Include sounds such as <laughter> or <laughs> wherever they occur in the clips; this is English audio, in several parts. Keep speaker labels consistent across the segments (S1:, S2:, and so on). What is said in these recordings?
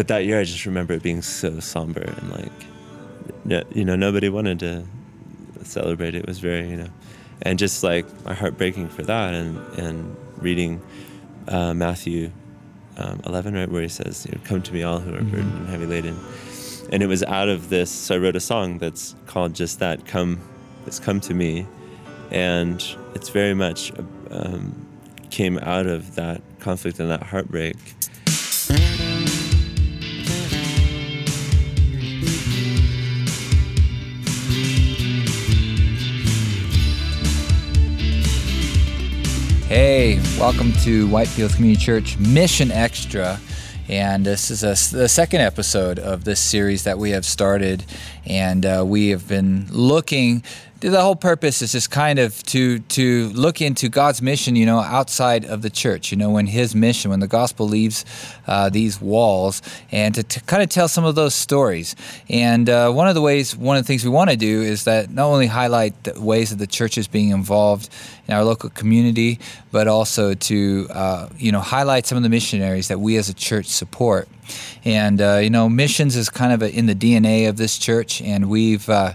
S1: but that year I just remember it being so somber and like, you know, nobody wanted to celebrate. It was very, you know, and just like my heart breaking for that and, and reading uh, Matthew um, 11, right, where he says, you know, come to me all who are burdened and heavy laden. And it was out of this, so I wrote a song that's called just that, come, it's come to me. And it's very much um, came out of that conflict and that heartbreak.
S2: Hey, welcome to Whitefield Community Church Mission Extra. And this is a, the second episode of this series that we have started. And uh, we have been looking the whole purpose is just kind of to to look into God's mission, you know, outside of the church. You know, when His mission, when the gospel leaves uh, these walls, and to, kind of tell some of those stories. And uh, one of the ways, one of the things we want to do is that not only highlight the ways that the church is being involved in our local community, but also to uh, you know highlight some of the missionaries that we as a church support. And uh, you know, missions is kind of a, in the DNA of this church, and we've uh,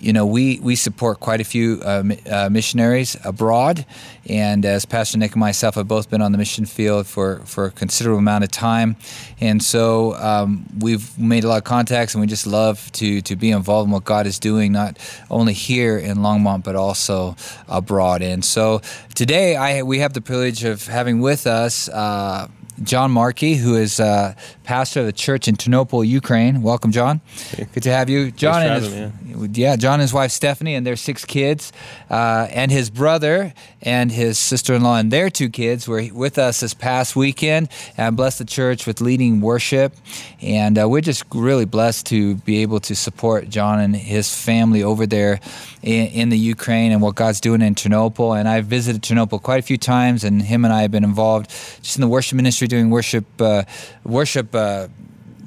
S2: you know, we, we support quite a few uh, uh, missionaries abroad. And as Pastor Nick and myself have both been on the mission field for, for a considerable amount of time. And so um, we've made a lot of contacts and we just love to, to be involved in what God is doing, not only here in Longmont, but also abroad. And so today I, we have the privilege of having with us uh, John Markey, who is uh, pastor of the church in Ternopil, Ukraine. Welcome, John. Good to have you, John. and his, yeah, John and his wife Stephanie and their six kids, uh, and his brother and his sister-in-law and their two kids were with us this past weekend and blessed the church with leading worship. And uh, we're just really blessed to be able to support John and his family over there in, in the Ukraine and what God's doing in Ternopil. And I've visited Ternopil quite a few times, and him and I have been involved just in the worship ministry, doing worship, uh, worship, uh,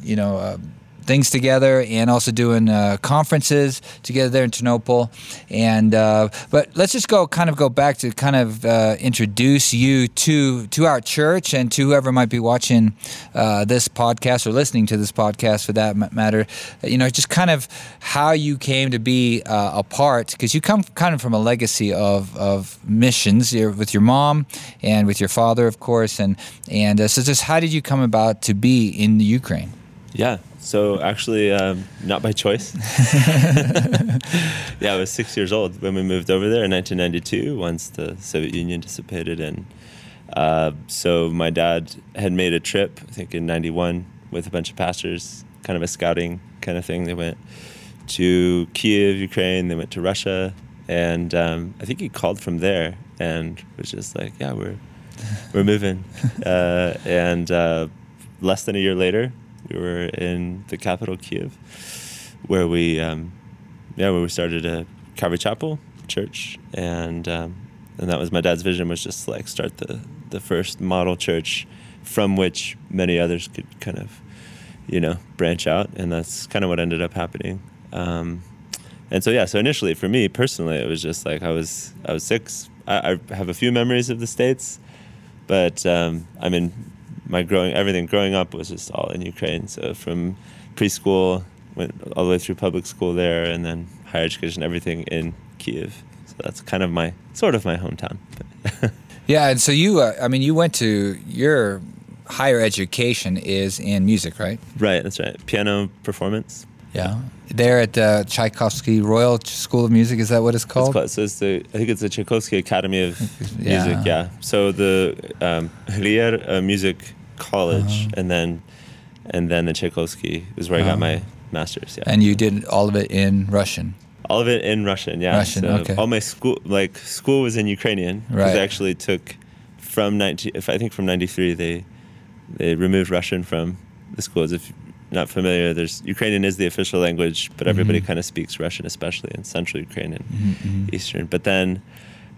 S2: you know uh, things together and also doing uh, conferences together there in Ternopil. And uh, but let's just go kind of go back to kind of uh, introduce you to to our church and to whoever might be watching uh, this podcast or listening to this podcast for that matter. You know, just kind of how you came to be uh, a part because you come kind of from a legacy of of missions with your mom and with your father, of course, and and uh, so just how did you come about to be in the Ukraine?
S1: Yeah, so actually, um, not by choice. <laughs> yeah, I was six years old when we moved over there in 1992. Once the Soviet Union dissipated, and uh, so my dad had made a trip, I think in '91, with a bunch of pastors, kind of a scouting kind of thing. They went to Kiev, Ukraine. They went to Russia, and um, I think he called from there and was just like, "Yeah, we're we're moving." <laughs> Uh, and uh, less than a year later, we were in the capital, Kiev, where we, um, yeah, where we started a Calvary Chapel church, and um, and that was my dad's vision was just like start the the first model church from which many others could kind of, you know, branch out, and that's kind of what ended up happening. Um, and so yeah, so initially for me personally, it was just like I was I was six. I, I have a few memories of the states, but um, I'm in my growing everything growing up was just all in Ukraine. So from preschool went all the way through public school there, and then higher education, everything in Kiev. So that's kind of my sort of my hometown. <laughs>
S2: yeah, and so you, uh, I mean, you went to your higher education is in music, right?
S1: Right, that's right. Piano performance.
S2: Yeah, there at the Tchaikovsky Royal School of Music. Is that what it's called?
S1: It's called so it's the I think it's the Tchaikovsky Academy of <laughs> yeah. Music. Yeah. So the um, uh, Music College, uh-huh. and then and then the Tchaikovsky is where uh-huh. I got my uh-huh. master's. Yeah.
S2: And you did all of it in Russian.
S1: All of it in Russian. Yeah.
S2: Russian.
S1: So
S2: okay.
S1: All my school like school was in Ukrainian.
S2: Right.
S1: I actually took from 19. If I think from 93 they they removed Russian from the schools. If not familiar, there's Ukrainian is the official language, but everybody mm-hmm. kind of speaks Russian, especially in central Ukraine and mm-hmm. mm-hmm. eastern. But then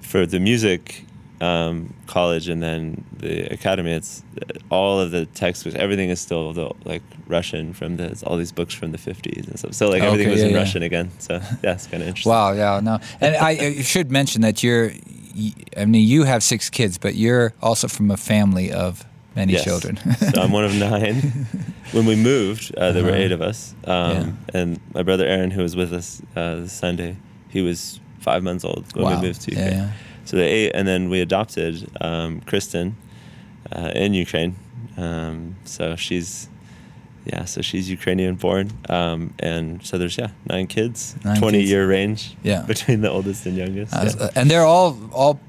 S1: for the music um, college and then the academy, it's all of the textbooks, everything is still the, like Russian from the all these books from the 50s and stuff. So like everything okay, was yeah, in yeah. Russian again. So <laughs> yeah, it's kind of interesting.
S2: Wow, yeah, no, and I, I should mention that you're, I mean, you have six kids, but you're also from a family of many
S1: Yes.
S2: children.
S1: so I'm one of <laughs> nine. When we moved, uh, there were
S2: Uh-huh.
S1: eight of us, um, and my brother Aaron, who was with us uh, this Sunday, he was five months old when
S2: wow.
S1: we moved to
S2: yeah, yeah.
S1: So they eight, and then we adopted um, Kristen uh, in Ukraine. Um, so she's, yeah, so she's Ukrainian born, um, and so there's yeah nine kids,
S2: Nine
S1: twenty
S2: kids.
S1: year range
S2: Yeah. <laughs>
S1: between the oldest and youngest.
S2: Uh,
S1: yeah.
S2: and they're all all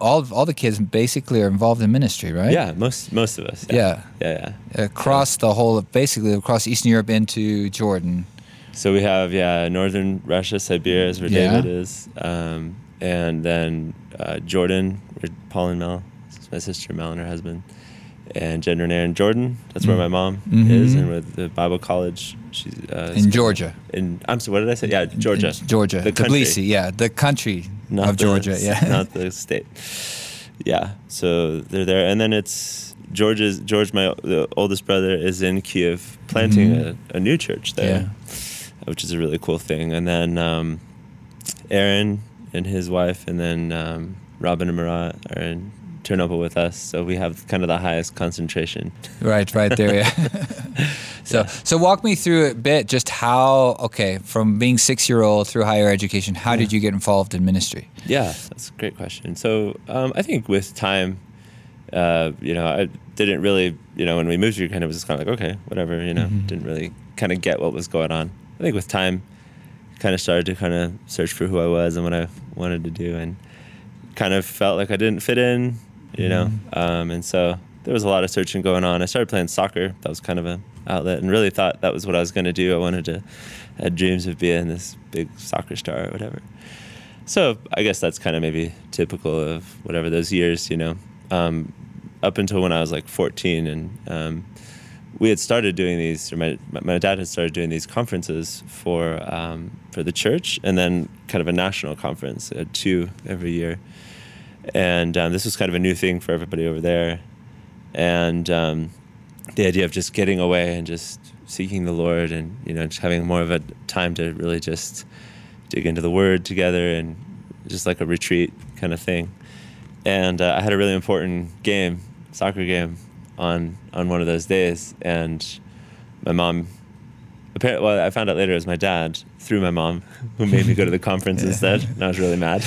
S2: all all the kids basically are involved in ministry, right?
S1: yeah, most most of us.
S2: Yeah.
S1: yeah, yeah.
S2: Across the whole of basically across Eastern Europe into Jordan.
S1: So we have yeah, northern Russia, Siberia is where
S2: Yeah.
S1: David is, um, and then uh, Jordan, Paul and Mel, my sister Mel and her husband, and Jen Renee in Jordan. That's where
S2: Mm.
S1: my mom
S2: Mhm.
S1: is, and with the Bible college. She's uh,
S2: In Georgia.
S1: In I'm sorry, what did I say? Yeah, Georgia.
S2: In Georgia.
S1: The country.
S2: Tbilisi, yeah. The country
S1: Not
S2: of
S1: the-
S2: Georgia, yeah.
S1: not the state. Yeah, so they're there, and then it's George's George, my the oldest brother, is in Kiev planting
S2: Mhm.
S1: a, a new church there, which is a really cool thing. And then um, Aaron and his wife, and then um, Robin and Marat are in Ternopil with us, so we have kind of the highest concentration.
S2: Right, right there, yeah. <laughs> so, so walk me through a bit just how, okay, from being six year old through higher education, how did you get involved in ministry?
S1: Yeah, that's a great question. So um, I think with time, uh, you know, I didn't really, you know, when we moved here, kind of was just kind of like, okay, whatever, you know,
S2: Mhm.
S1: didn't really kind of get what was going on. I think with time, kind of started to kind of search for who I was and what I wanted to do, and kind of felt like I didn't fit in, you know, um, and so there was a lot of searching going on. I started playing soccer. That was kind of a outlet, and really thought that was what I was going to do. I wanted to, I had dreams of being this big soccer star or whatever. So I guess that's kind of maybe typical of whatever those years, you know. Um, up until when I was like 14, and um, we had started doing these. Or my my dad had started doing these conferences for um, for the church, and then kind of a national conference, uh, two every year. And um, this was kind of a new thing for everybody over there, and um, the idea of just getting away and just seeking the Lord, and you know, just having more of a time to really just dig into the Word together, and just like a retreat kind of thing. And uh, I had a really important game, soccer game, on on one of those days, and my mom. Apparently, well, I found out later it was my dad through my mom <laughs> who made me go to the conference
S2: Yeah.
S1: instead, and I was really mad. <laughs>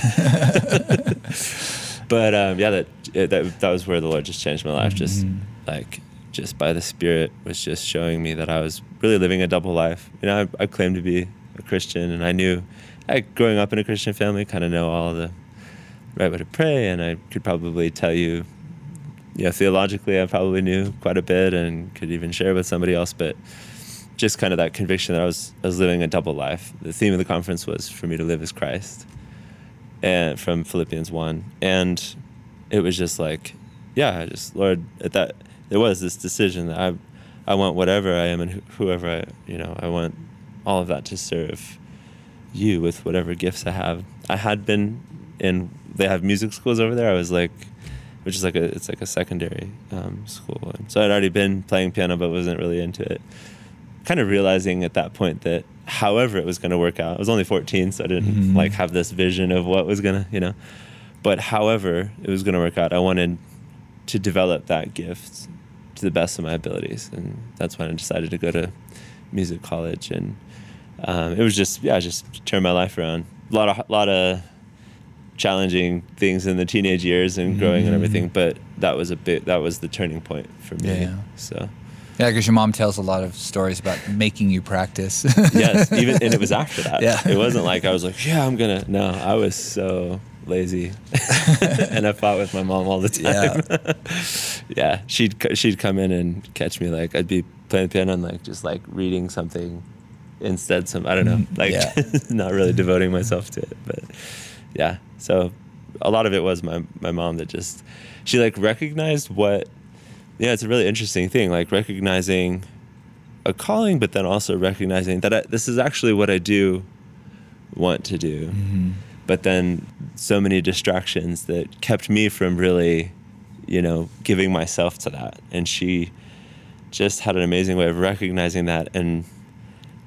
S1: but um, yeah, that, that that was where the Lord just changed my life. Just
S2: Mhm.
S1: like just by the Spirit was just showing me that I was really living a double life. You know, I, I claimed to be a Christian, and I knew, I growing up in a Christian family, kind of know all the right way to pray, and I could probably tell you, know, theologically, I probably knew quite a bit, and could even share with somebody else, but. Just kind of that conviction that I was I was living a double life. The theme of the conference was for me to live as Christ, and from Philippians one, and it was just like, yeah, I just Lord, at that there was this decision that I, I want whatever I am and wh- whoever I, you know, I want all of that to serve you with whatever gifts I have. I had been in, they have music schools over there. I was like, which is like a, it's like a secondary um, school. And so I'd already been playing piano, but wasn't really into it. Kind of realizing at that point that however it was going to work out, I was only 14, so I didn't
S2: Mhm.
S1: like have this vision of what was going to, you know, but however it was going to work out, I wanted to develop that gift to the best of my abilities, and that's when I decided to go to music college, and um, it was just yeah, just turned my life around. A lot of lot of challenging things in the teenage years and growing and
S2: Mhm.
S1: everything, but that was a bit that was the turning point for me.
S2: Yeah.
S1: So
S2: Yeah, because your mom tells a lot of stories about making you practice. <laughs>
S1: yes, even and it was <laughs> after that.
S2: Yeah.
S1: It wasn't like I was like, yeah, I'm gonna. No, I was so lazy, <laughs> and I fought with my mom all the time. Yeah, yeah, she'd she'd come in and catch me like I'd be playing the piano and like just like reading something instead. Some I don't know,
S2: Mm,
S1: like
S2: yeah.
S1: not really devoting myself to it, but yeah. So a lot of it was my my mom that just she like recognized what. Yeah, it's a really interesting thing, like recognizing a calling, but then also recognizing that I, this is actually what I do want to do.
S2: Mhm.
S1: But then so many distractions that kept me from really, you know, giving myself to that. And she just had an amazing way of recognizing that and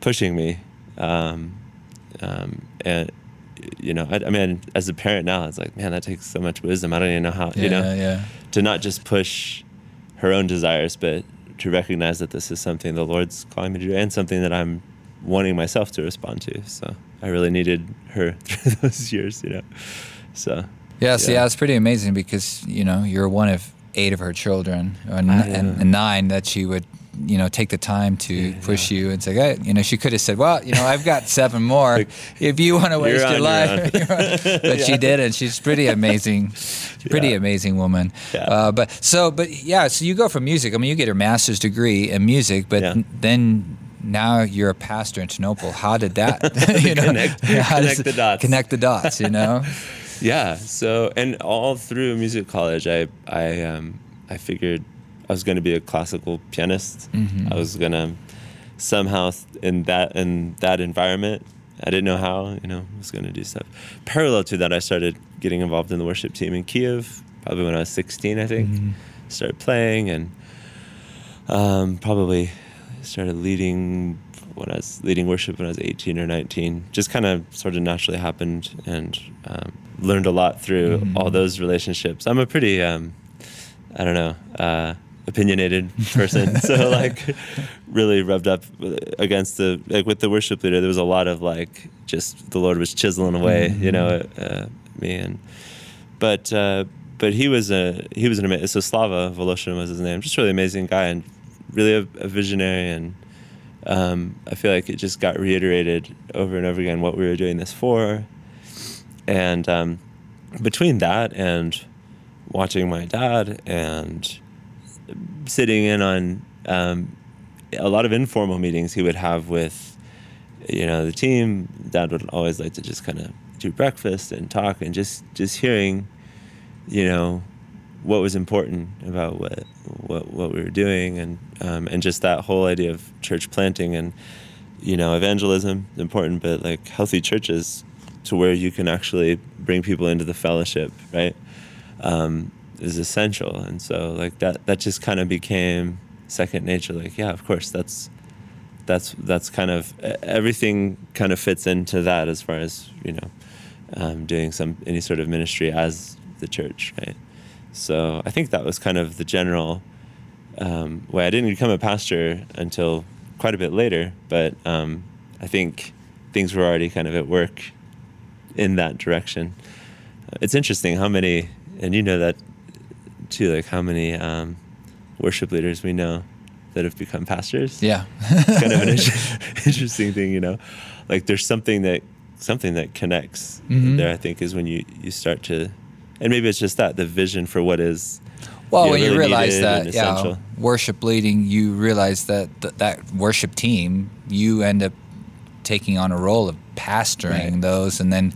S1: pushing me. Um, um, and you know, I, I mean, as a parent now, it's like, man, that takes so much wisdom. I don't even know how,
S2: Yeah,
S1: you know,
S2: yeah.
S1: to not just push her own desires, but to recognize that this is something the Lord's calling me to do and something that I'm wanting myself to respond to. So I really needed her <laughs> through those years, you know. So
S2: Yes, yeah. yeah, it's pretty amazing because you know you're one of eight of her children, and, and nine that she would you know take the time to
S1: Yeah,
S2: push
S1: yeah.
S2: you and say, hey, you know, she could have said, well, you know, I've got seven more.
S1: Like,
S2: if you want to waste
S1: on
S2: your
S1: your
S2: life,
S1: own. <laughs>
S2: You're on. but she didn't. She's pretty amazing, <laughs> pretty
S1: Yeah.
S2: amazing woman.
S1: Yeah.
S2: Uh, but so, but yeah, so you go from music. I mean, you get your master's degree in music, but
S1: Yeah.
S2: then. Now you're a pastor in Ternopil. How did that, <laughs> you know,
S1: Connect- connect the dots.
S2: Connect the dots, you know.
S1: Yeah. So, and all through music college, I I um I figured I was going to be a classical pianist.
S2: Mhm.
S1: I was going to somehow in that in that environment. I didn't know how. You know, I was going to do stuff. Parallel to that, I started getting involved in the worship team in Kiev. Probably when I was 16, I think.
S2: Mhm.
S1: Started playing and um, probably started leading when I was leading worship when I was 18 or 19. Just kind of sort of naturally happened and um, learned a lot through
S2: Mhm.
S1: all those relationships. I'm a pretty, um, I don't know, uh, opinionated person. <laughs> so like really rubbed up against the, like with the worship leader, there was a lot of like, just the Lord was chiseling away, you know, uh, me and, but, uh, but he was a he was an amazing. So Slava Voloshin was his name. Just really amazing guy and really a, a visionary. And um, I feel like it just got reiterated over and over again what we were doing this for. And um, between that and watching my dad and sitting in on um, a lot of informal meetings he would have with you know the team. Dad would always like to just kind of do breakfast and talk and just just hearing you know what was important about what what, what we were doing and um, and just that whole idea of church planting and you know evangelism is important but like healthy churches to where you can actually bring people into the fellowship right? Um, is essential. And so like that that just kind of became second nature like yeah of course that's that's that's kind of everything kind of fits into that as far as you know um, doing some any sort of ministry as the church right? So i think that was kind of the general um, way. I didn't become a pastor until quite a bit later but um, i think things were already kind of at work in that direction. It's interesting how many and you know that too like how many um, worship leaders we know that have become pastors
S2: Yeah.
S1: it's kind of an <laughs> interesting thing, you know. Like there's something that something that connects
S2: Mhm.
S1: there. I think is when you you start to, and maybe it's just that the vision for what is.
S2: Well,
S1: you know,
S2: when you realize that, yeah,
S1: essential.
S2: worship leading, you realize that th- that worship team, you end up taking on a role of pastoring
S1: Right.
S2: those, and then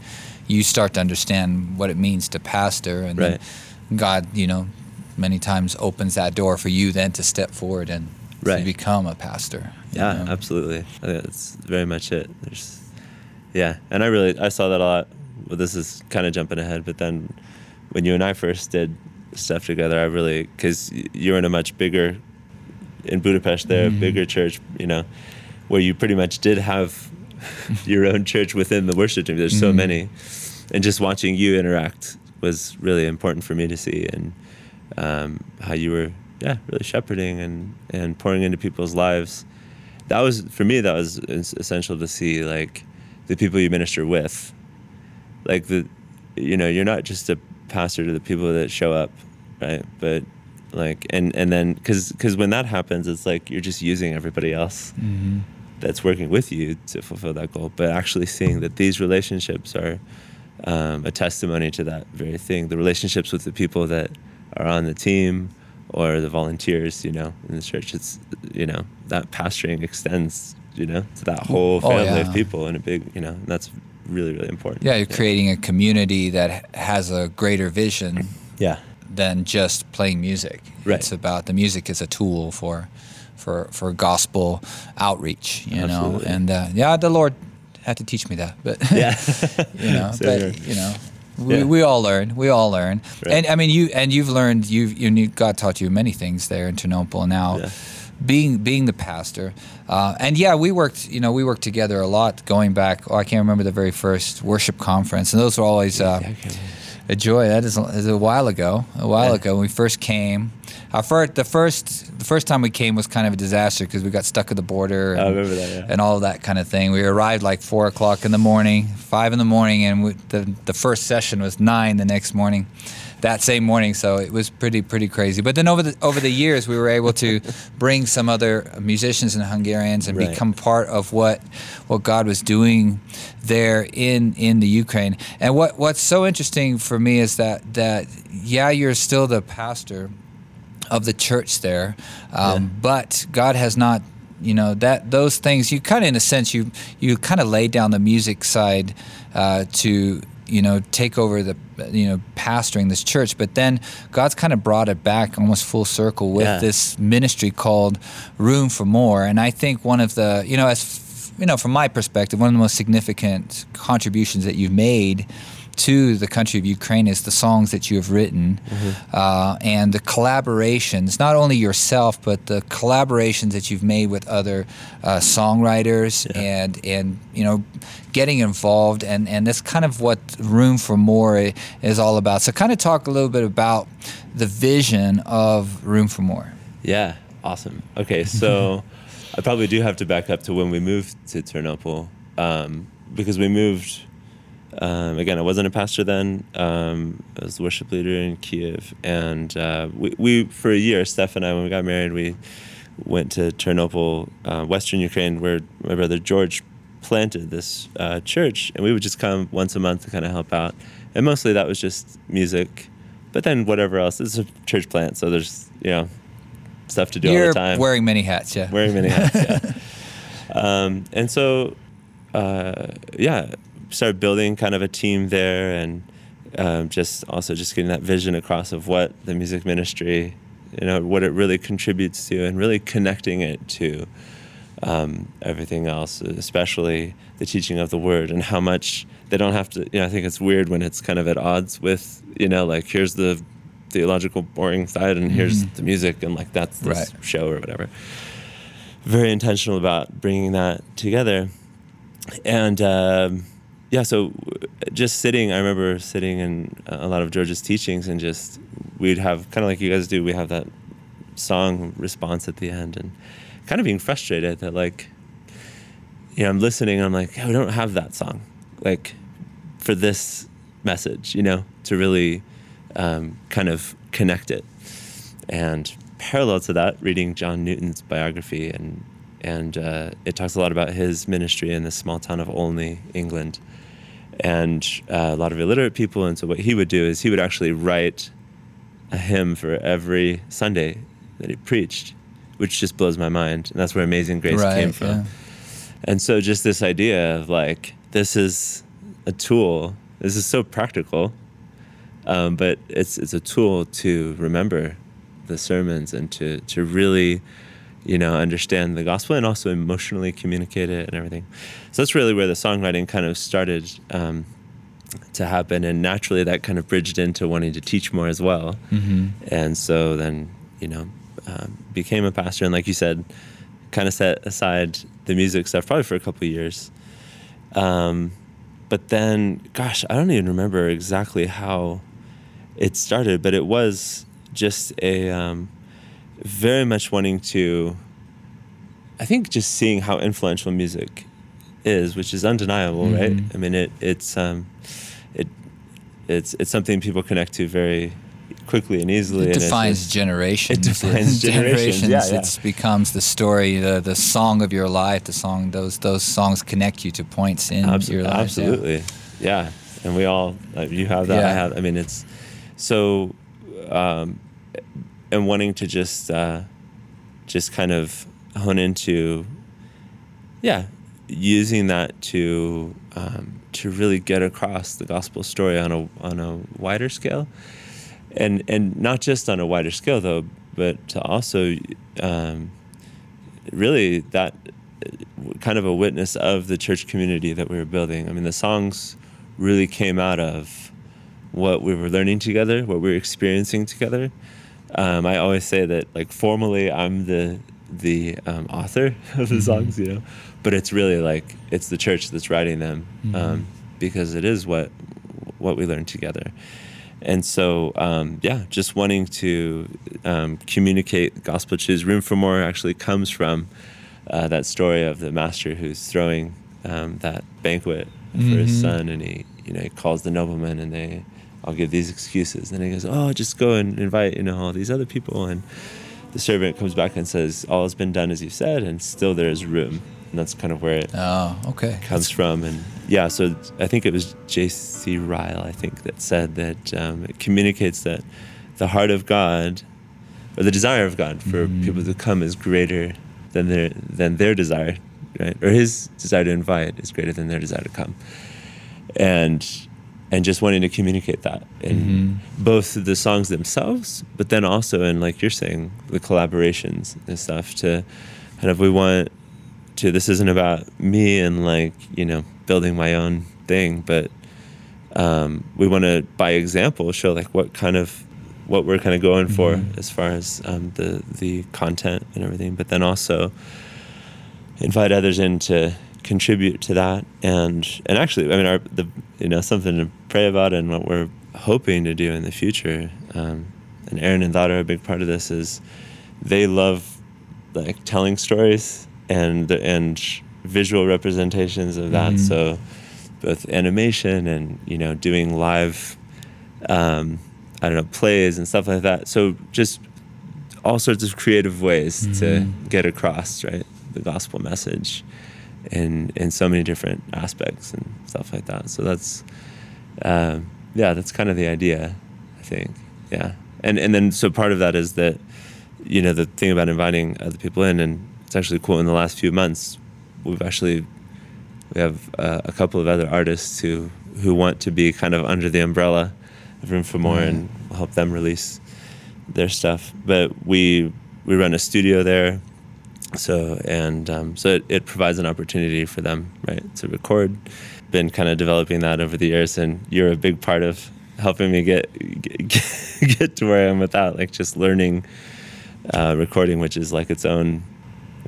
S2: you start to understand what it means to pastor, and
S1: Right.
S2: then God, you know, many times opens that door for you then to step forward and to become a pastor.
S1: Yeah,
S2: know?
S1: absolutely. I think that's very much it. There's, yeah, and I really I saw that a lot. Well, this is kind of jumping ahead, but then when you and I first did stuff together, I really because you were in a much bigger in Budapest there,
S2: Mhm.
S1: bigger church, you know, where you pretty much did have <laughs> your own church within the worship team. There's so
S2: Mhm.
S1: many, and just watching you interact was really important for me to see, and um, how you were, yeah, really shepherding and and pouring into people's lives. That was for me. That was essential to see, like the people you minister with, like the, you know, you're not just a pastor to the people that show up, right? But like, and and then because because when that happens, it's like you're just using everybody else
S2: Mhm.
S1: that's working with you to fulfill that goal, but actually seeing that these relationships are um, a testimony to that very thing. The relationships with the people that are on the team or the volunteers, you know, in the church, it's, you know, that pastoring extends, you know, to that whole
S2: Oh,
S1: family
S2: yeah.
S1: of people in a big, you know, and that's really, really important.
S2: Yeah, you're creating a community that has a greater vision <clears throat>
S1: Yeah.
S2: than just playing music.
S1: Right.
S2: It's about the music is a tool for for for gospel outreach, you know. And uh, yeah, the Lord had to teach me that, but
S1: Yeah. <laughs>
S2: you know, <laughs>
S1: Same
S2: but you know. We,
S1: Yeah.
S2: we all learn. We all learn,
S1: Right.
S2: and I mean you. And you've learned. You've you God taught you many things there in Ternopil. Now,
S1: Yeah.
S2: being being the pastor, uh, and yeah, we worked. You know, we worked together a lot going back. Oh, I can't remember the very first worship conference, and those were always. Uh,
S1: Yeah,
S2: a joy. That is, is a while ago. A while
S1: Yeah.
S2: ago when we first came. Our first, the first, the first time we came was kind of a disaster because we got stuck at the border.
S1: I
S2: and-
S1: remember that, yeah.
S2: And all of that kind of thing. We arrived like four o'clock in the morning, five in the morning, and we, the the first session was nine the next morning. That same morning, so it was pretty pretty crazy. But then over the over the years, we were able to <laughs> bring some other musicians and Hungarians and
S1: Right.
S2: become part of what what God was doing there in in the Ukraine. And what what's so interesting for me is that that yeah, you're still the pastor of the church there, um, but God has not. You know that those things you kind of, in a sense, you you kind of laid down the music side uh, to you know take over the you know pastoring this church, but then God's kind of brought it back almost full circle with
S1: Yeah.
S2: this ministry called Room for More, and I think one of the you know as you know from my perspective, one of the most significant contributions that you've made to the country of Ukraine is the songs that you have written uh, and the collaborations, not only yourself, but the collaborations that you've made with other uh, songwriters and, and, you know, getting involved. And, and that's kind of what Room for More is all about. So, kind of talk a little bit about the vision of Room for More.
S1: Yeah, awesome. Okay, so <laughs> I probably do have to back up to when we moved to Ternopil um, because we moved. Um, again, I wasn't a pastor then. Um, I was worship leader in Kiev, and uh, we, we for a year, Steph and I, when we got married, we went to Ternopil, uh, Western Ukraine, where my brother George planted this uh, church, and we would just come once a month to kind of help out, and mostly that was just music, but then whatever else. It's a church plant, so there's you know stuff to do all
S2: You're
S1: the time.
S2: wearing many hats, yeah.
S1: Wearing many hats, yeah. <laughs> um, and so, uh, yeah, started building kind of a team there, and um, just also just getting that vision across of what the music ministry, you know, what it really contributes to, and really connecting it to um, everything else, especially the teaching of the word and how much they don't have to. You know, I think it's weird when it's kind of at odds with, you know, like here's the theological boring side and here's the music and like that's the
S2: Right.
S1: show or whatever. Very intentional about bringing that together, and um, yeah, so just sitting. I remember sitting in a lot of George's teachings and just we'd have kind of like you guys do. We have that song response at the end and kind of being frustrated that like you know i'm listening and i'm like yeah, we don't have that song like for this message you know to really um, kind of connect it and parallel to that reading john newton's biography and and uh, it talks a lot about his ministry in the small town of olney england and uh, a lot of illiterate people and so what he would do is he would actually write a hymn for every Sunday that he preached, which just blows my mind. And that's where Amazing Grace
S2: Right,
S1: came from.
S2: yeah.
S1: And so just this idea of like, this is a tool. This is so practical, um, but it's it's a tool to remember the sermons and to to really, you know, understand the gospel and also emotionally communicate it and everything. So that's really where the songwriting kind of started um, to happen, and naturally that kind of bridged into wanting to teach more as well.
S2: Mm-hmm.
S1: And so then, you know, um, became a pastor, and like you said, kind of set aside the music stuff probably for a couple of years. Um, but then, gosh, I don't even remember exactly how it started, but it was just a um, very much wanting to. I think just seeing how influential music is, which is undeniable, right?
S2: Mhm.
S1: I mean, it it's um, it it's it's something people connect to very quickly and easily.
S2: It defines <laughs>
S1: just-
S2: generations. <laughs>
S1: It defines generations, yeah, yeah.
S2: It becomes the story, the the song of your life. The song, those those songs connect you to points in
S1: Abso-
S2: your life.
S1: Absolutely, yeah. And we all, you have that. I have. I mean, it's so, um, and wanting to just, uh, just kind of hone into, yeah, using that to um, to really get across the gospel story on a on a wider scale, and and not just on a wider scale though, but to also um, really that kind of a witness of the church community that we were building. I mean, the songs really came out of what we were learning together, what we were experiencing together. Um, I always say that, like, formally, I'm the the um, author <laughs> of the songs, you know, but it's really like it's the church that's writing them um, because it is what what we learned together. and so um, yeah, just wanting to um, communicate gospel truths. Room for more actually comes from uh, that story of the master who's throwing um, that banquet for mm-hmm. his son, and he you know he calls the nobleman, and they I'll give these excuses. And he goes, oh, just go and invite you know all these other people, and the servant comes back and says, all has been done as you said, and still there is room and that's kind of where it
S2: oh, okay.
S1: comes that's... from. And yeah, so I think it was J.C. Ryle, I think, that said that um, it communicates that the heart of God, or the desire of God for mm. people to come is greater than their than their desire, right? Or His desire to invite is greater than their desire to come, and and just wanting to communicate that in mm-hmm. both the songs themselves, but then also in like you're saying the collaborations and stuff to kind of we want to this isn't about me and like you know building my own thing but um, we want to by example show like what kind of what we're kind of going for mm-hmm. as far as um, the the content and everything but then also invite others in to contribute to that and and actually i mean our the you know something to pray about and what we're hoping to do in the future um, and aaron and thought are a big part of this is they love like telling stories and and visual representations of that. Mm-hmm. So both animation and you know doing live, um, I don't know plays and stuff like that. So just all sorts of creative ways mm-hmm. to get across right the gospel message in in so many different aspects and stuff like that. So that's um, yeah, that's kind of the idea, I think. Yeah, and and then so part of that is that you know the thing about inviting other people in and it's actually cool. In the last few months, we've actually we have uh, a couple of other artists who who want to be kind of under the umbrella of Room for More mm. and help them release their stuff. But we we run a studio there, so and um, so it, it provides an opportunity for them right to record. Been kind of developing that over the years, and you're a big part of helping me get get, <laughs> get to where I am with that. Like just learning uh, recording, which is like its own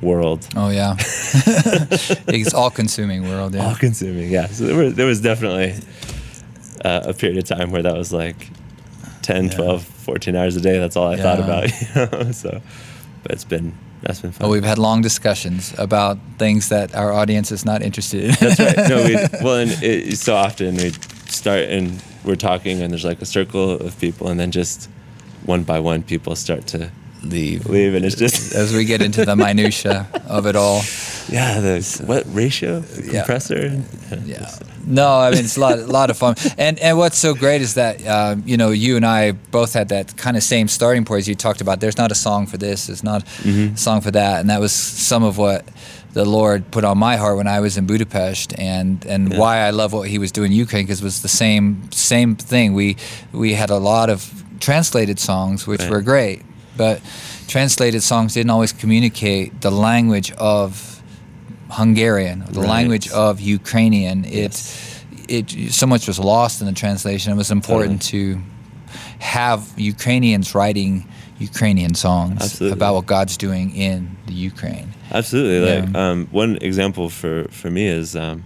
S1: world.
S2: Oh yeah, <laughs> <laughs> it's all consuming world. Yeah,
S1: all consuming. Yeah. So there was there was definitely uh, a period of time where that was like 10, yeah. 12, 14 hours a day. That's all I yeah. thought about. You know? So, but it's been that's been fun.
S2: Well, we've had long discussions about things that our audience is not interested in.
S1: That's right. No, we <laughs> well, and it, so often we start and we're talking, and there's like a circle of people, and then just one by one, people start to
S2: leave.
S1: Leave, and it's just
S2: as we get into the <laughs> minutia of it all.
S1: Yeah, the what ratio compressor?
S2: Yeah. yeah. No, I mean it's a lot, a lot of fun. <laughs> And and what's so great is that uh, you know you and I both had that kind of same starting point as you talked about. There's not a song for this. There's not mm-hmm. a song for that, and that was some of what the Lord put on my heart when I was in Budapest, and and yeah. why I love what He was doing in Ukraine because it was the same same thing. We we had a lot of translated songs which right. were great, but translated songs didn't always communicate the language of Hungarian, the right. language of Ukrainian. Yes. It, it so much was lost in the translation. It was important to have Ukrainians writing Ukrainian songs Absolutely. about what God's doing in the Ukraine.
S1: Absolutely. Yeah. Like um, one example for for me is um,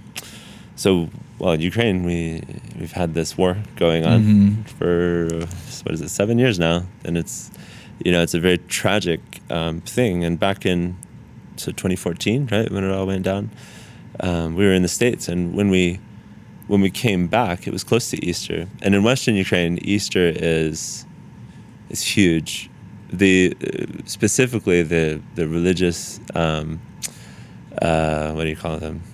S1: so well in Ukraine we we've had this war going on mm-hmm. for what is it seven years now, and it's you know, it's a very tragic um, thing. And back in so 2014, right when it all went down, um, we were in the states, and when we when we came back, it was close to Easter. And in Western Ukraine, Easter is is huge. The uh, specifically the the religious um, uh, what do you call them? <laughs>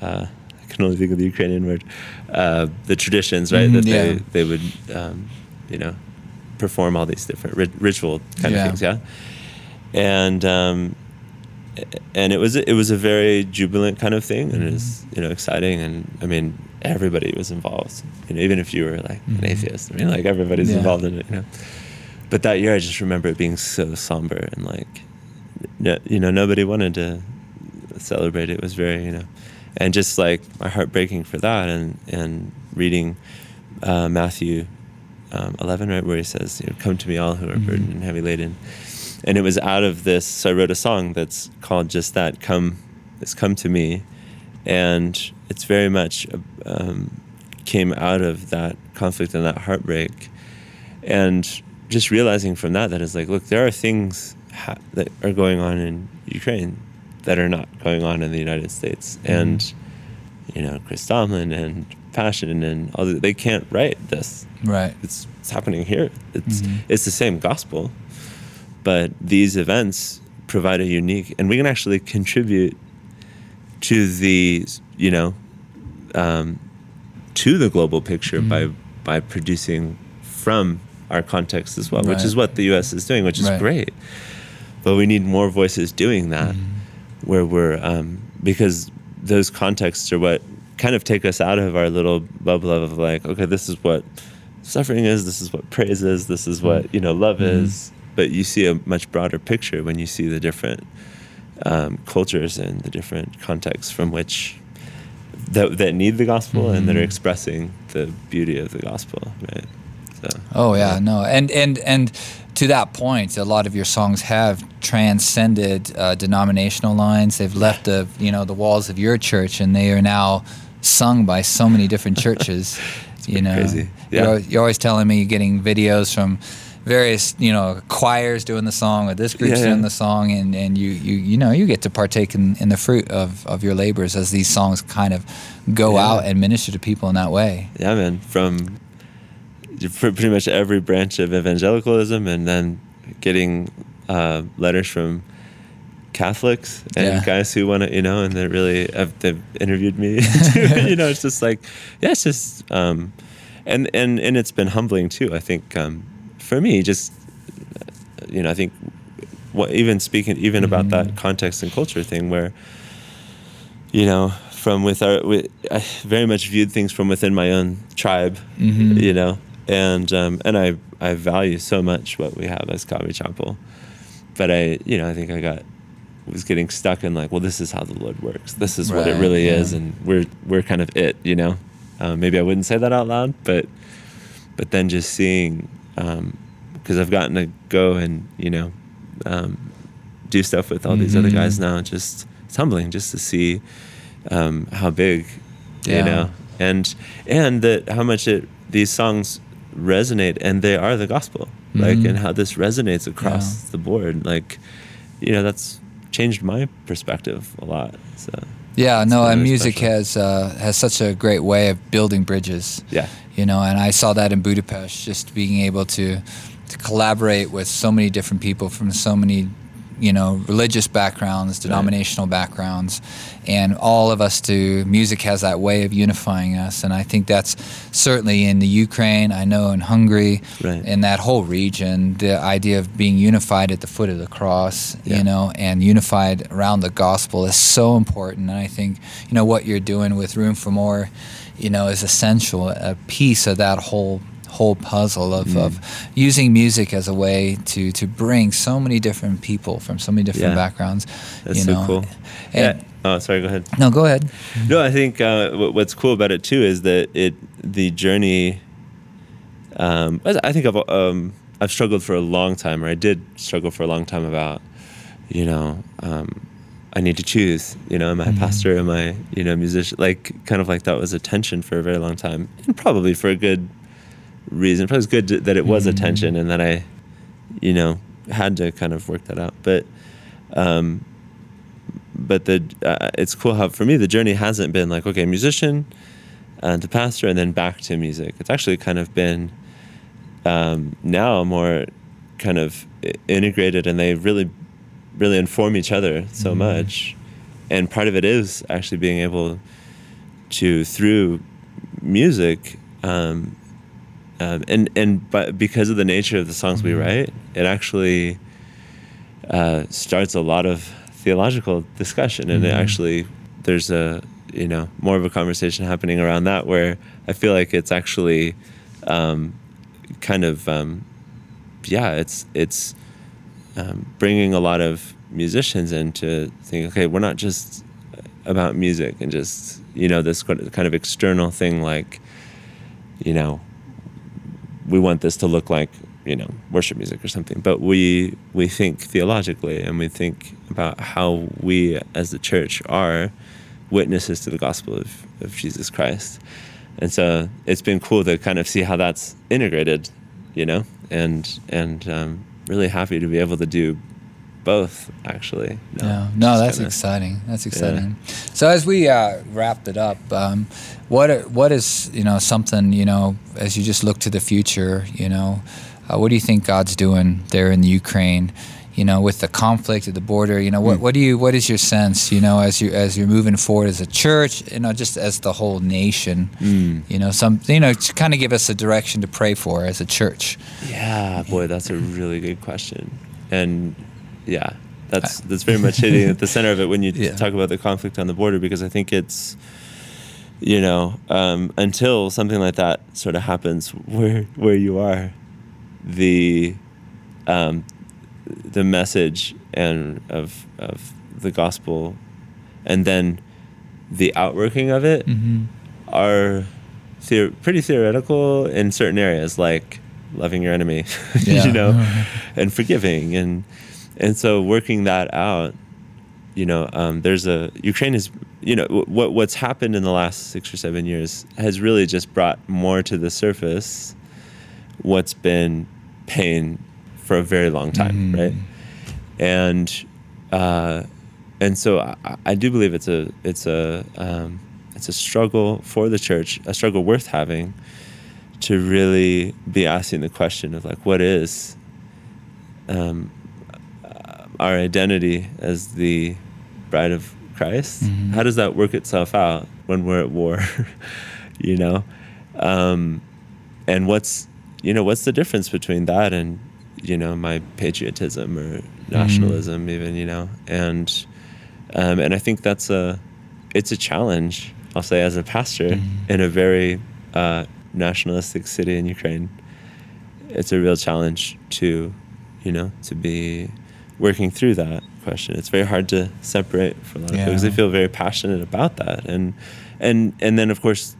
S1: Uh, I can only think of the Ukrainian word. Uh, the traditions, right? Mm, that yeah. they they would um, you know perform all these different rit- ritual kind yeah. of things. Yeah, and um, and it was it was a very jubilant kind of thing, and it was mm-hmm. you know exciting, and I mean everybody was involved. You know, even if you were like mm-hmm. an atheist, I mean like everybody's yeah. involved in it. You know, but that year I just remember it being so somber and like you know nobody wanted to celebrate. It was very you know, and just like my heart breaking for that, and and reading uh, Matthew um, 11, right, where he says, you know, "Come to me, all who are mm-hmm. burdened and heavy laden." And it was out of this. So I wrote a song that's called just that. Come, it's come to me, and it's very much um, came out of that conflict and that heartbreak, and just realizing from that that it's like, look, there are things ha- that are going on in Ukraine that are not going on in the United States,
S2: Mm-hmm.
S1: and you know, Chris Tomlin and Passion and all the, they can't write this.
S2: Right.
S1: It's, it's happening here. It's
S2: Mhm.
S1: it's the same gospel, but these events provide a unique, and we can actually contribute to the you know um, to the global picture
S2: Mhm.
S1: by by producing from our context as well, which is what the U.S. is doing, which is
S2: Right.
S1: great. But we need more voices doing that,
S2: Mm-hmm.
S1: where we're um, because those contexts are what kind of take us out of our little bubble of like, okay, this is what suffering is, this is what praise is, this is what you know love
S2: Mhm.
S1: is. But you see a much broader picture when you see the different um, cultures and the different contexts from which that that need the gospel and that are
S2: Mhm.
S1: expressing the beauty of the gospel, right? So.
S2: Oh yeah, no, and and and to that point, a lot of your songs have transcended uh, denominational lines. They've left the you know the walls of your church, and they are now sung by so many different churches. <laughs> you know,
S1: crazy.
S2: You're, you're always telling me you're getting videos from various you know choirs doing the song or this group's
S1: Yeah,
S2: doing the song and, and you, you you know you get to partake in, in the fruit of, of your labors as these songs kind of go
S1: Yeah.
S2: out and minister to people in that way
S1: yeah, man, from pretty much every branch of evangelicalism, and then getting uh, letters from Catholics and
S2: Yeah.
S1: guys who want to, you know, and they really have they've interviewed me. <laughs> you know, it's just like, yeah, it's just, um, and and and it's been humbling too. I think um, for me, just you know, I think what even speaking even about that
S2: Mhm.
S1: context and culture thing where you know from with our with, I very much viewed things from within my own tribe
S2: Mhm.
S1: you know and um, and I I value so much what we have as Calvary Chapel but I you know I think I got was getting stuck in like well this is how the Lord works this is what it really
S2: yeah.
S1: is and we're we're kind of it you know um, maybe I wouldn't say that out loud but but then just seeing because I've gotten to go and you know um, do stuff with all these other
S2: Mhm.
S1: guys now. Just it's humbling just to see um, how big,
S2: Yeah.
S1: you know, and and that how much it these songs resonate and they are the gospel, like
S2: Mhm.
S1: and how this resonates across
S2: Yeah.
S1: the board. Like, you know, that's changed my perspective a lot. So
S2: Yeah, no, and music
S1: special.
S2: has uh, has such a great way of building bridges.
S1: yeah,
S2: You know, and I saw that in Budapest, just being able to to collaborate with so many different people from so many, you know, religious backgrounds, denominational backgrounds, and all of us to music has that way of unifying us, and I think that's certainly in the Ukraine. I know in Hungary,
S1: Right.
S2: in that whole region, the idea of being unified at the foot of the cross,
S1: Yeah.
S2: you know, and unified around the gospel is so important. And I think, you know, what you're doing with Room for More, you know, is essential, a piece of that whole whole puzzle of,
S1: Mm.
S2: of using music as a way to to bring so many different people from so many different
S1: Yeah.
S2: backgrounds.
S1: that's
S2: you
S1: so
S2: know.
S1: cool.
S2: And-
S1: yeah. Oh, sorry. Go ahead.
S2: No, go ahead.
S1: No, I think uh, what- what's cool about it too is that it the journey. Um, I think I've um, I've struggled for a long time, or I did struggle for a long time about, you know, um, I need to choose. You know, am I a
S2: Mhm.
S1: pastor? Am I you know musician? Like kind of like that was a tension for a very long time, and probably for a good reason. It it's good to- that it was a
S2: Mhm.
S1: tension, and that I, you know, had to kind of work that out. But um, but the uh, it's cool how for me the journey hasn't been like okay musician uh, to pastor and then back to music it's actually kind of been um, now more kind of integrated and they really really inform each other so
S2: Mhm.
S1: much and part of it is actually being able to through music um, um, and and but because of the nature of the songs we
S2: Mhm.
S1: write it actually uh, starts a lot of theological discussion and it
S2: Mhm.
S1: actually there's a you know more of a conversation happening around that where i feel like it's actually um, kind of um, yeah it's it's um, bringing a lot of musicians in to think okay we're not just about music and just you know this kind of external thing like you know we want this to look like you know worship music or something. But we we think theologically and we think about how we as the church are witnesses to the gospel of, of jesus christ. And so it's been cool to kind of see how that's integrated you know, and and um, really happy to be able to do both actually.
S2: No, yeah. no, that's kinda, exciting. That's exciting. Yeah. So as we uh, wrapped it up, um, what what is you know something you know as you just look to the future, you know, uh, what do you think God's doing there in the Ukraine? You know, with the conflict at the border, you know, what, mm. what do you what is your sense? You know, as you as you're moving forward as a church, you know, just as the whole nation, mm. you know, some you know, to kind of give us a direction to pray for as a church.
S1: Yeah, boy, that's a really good question, and yeah, that's that's very much hitting at the center of it when you <laughs> yeah. talk about the conflict on the border because I think it's you know um, until something like that sort of happens where where you are the um, the message and of of the gospel and then the outworking of it mm-hmm. are the- pretty theoretical in certain areas like loving your enemy <laughs> yeah. you know <laughs> and forgiving and and so working that out you know um, there's a ukraine is you know what what's happened in the last six or seven years has really just brought more to the surface what's been pain for a very long time mm-hmm. right and uh, and so I, I, do believe it's a it's a um, it's a struggle for the church a struggle worth having to really be asking the question of like what is um, our identity as the bride of Christ, mm-hmm. how does that work itself out when we're at war? <laughs> you know, um, and what's you know what's the difference between that and you know my patriotism or nationalism, mm-hmm. even you know, and um, and I think that's a it's a challenge. I'll say as a pastor mm-hmm. in a very uh, nationalistic city in Ukraine, it's a real challenge to you know to be working through that question. It's very hard to separate for a lot of yeah. folks. They feel very passionate about that, and and and then of course,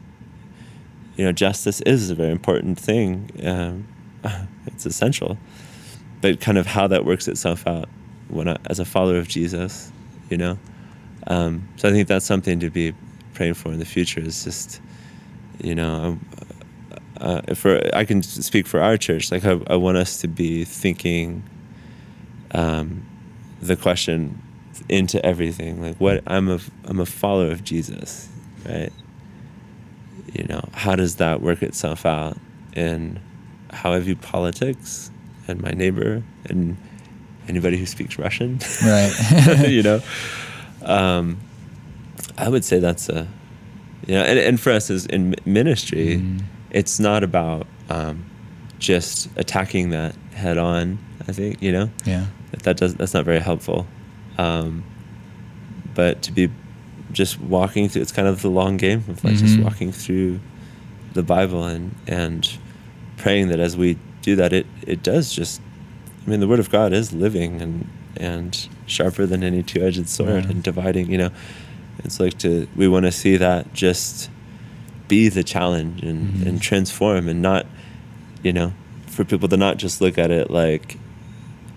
S1: you know, justice is a very important thing. Um, <laughs> it's essential, but kind of how that works itself out when I, as a follower of Jesus, you know. Um, so I think that's something to be praying for in the future. Is just, you know, um, uh, for I can speak for our church. Like I, I want us to be thinking um, the question into everything. Like what I'm a I'm a follower of Jesus, right? You know, how does that work itself out in how I view politics and my neighbor and anybody who speaks Russian,
S2: right? <laughs>
S1: you know, um, I would say that's a, you know, and, and for us as in ministry, mm. it's not about um, just attacking that head on. I think you know,
S2: yeah,
S1: that does that's not very helpful. Um, but to be just walking through, it's kind of the long game of like mm-hmm. just walking through the Bible and and praying that as we do that, it it does just. I mean, the Word of God is living and and sharper than any two-edged sword and dividing. You know, it's like to we want to see that just be the challenge and mm-hmm. and transform and not, you know, for people to not just look at it like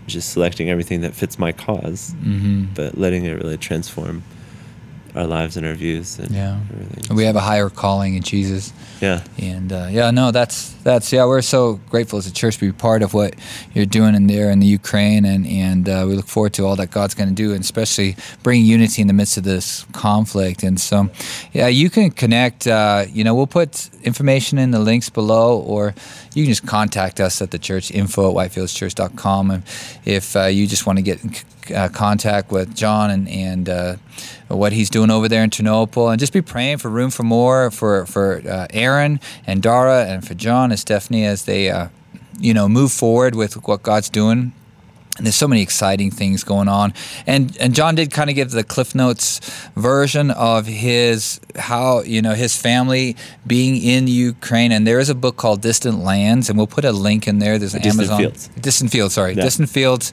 S1: just selecting everything that fits my because mm-hmm. but letting it really transform our lives and our views and
S2: yeah. everything. we have a higher calling in jesus.
S1: Yeah.
S2: And uh, yeah no that's that's yeah we're so grateful as a church to be part of what you're doing in there in the ukraine. And and uh, we look forward to all that god's going to do and especially bringing unity in the midst of this conflict. And so yeah you can connect uh, you know we'll put information in the links below or you can just contact us at the church info at whitefieldschurch.com and if uh, you just want to get in uh, contact with john and and uh, what he's doing over there in Ternopil, and just be praying for room for more for for uh, Aaron and Dara and for John and Stephanie as they uh, you know move forward with what God's doing and there's so many exciting things going on. And and john did kind of give the cliff notes version of his how you know his family being in ukraine. And there is a book called distant lands and we'll put a link in there. There's an
S1: distant
S2: amazon
S1: fields.
S2: distant fields sorry. Yeah. distant fields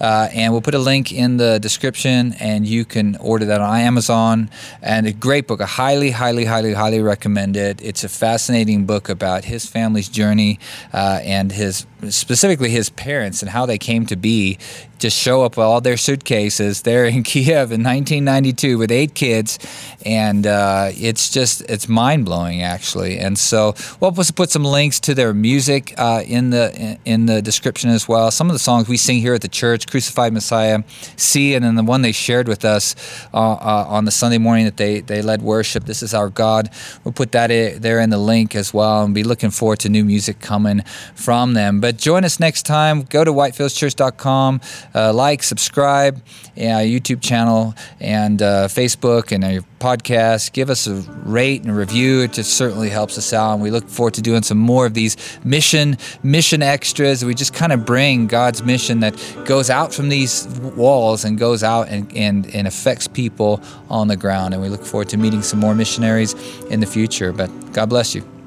S2: uh, and we'll put a link in the description and you can order that on amazon. And a great book. I highly highly highly highly recommend it. It's a fascinating book about his family's journey uh, and his specifically his parents and how they came to be see just show up with all their suitcases there in <laughs> Kiev in 1992 with eight kids, and uh, it's just it's mind blowing actually. And so we'll put some links to their music uh, in the in the description as well. Some of the songs we sing here at the church, "Crucified Messiah," "See," and then the one they shared with us uh, uh on the Sunday morning that they they led worship. This is our God. We'll put that there in the link as well, and be looking forward to new music coming from them. But join us next time. Go to whitefieldschurch.com, uh, like, subscribe, yeah, YouTube channel and uh, Facebook and our podcast. Give us a rate and a review. It just certainly helps us out, and we look forward to doing some more of these mission mission extras. We just kind of bring God's mission that goes out from these walls and goes out and, and, and affects people on the ground. And we look forward to meeting some more missionaries in the future. But God bless you.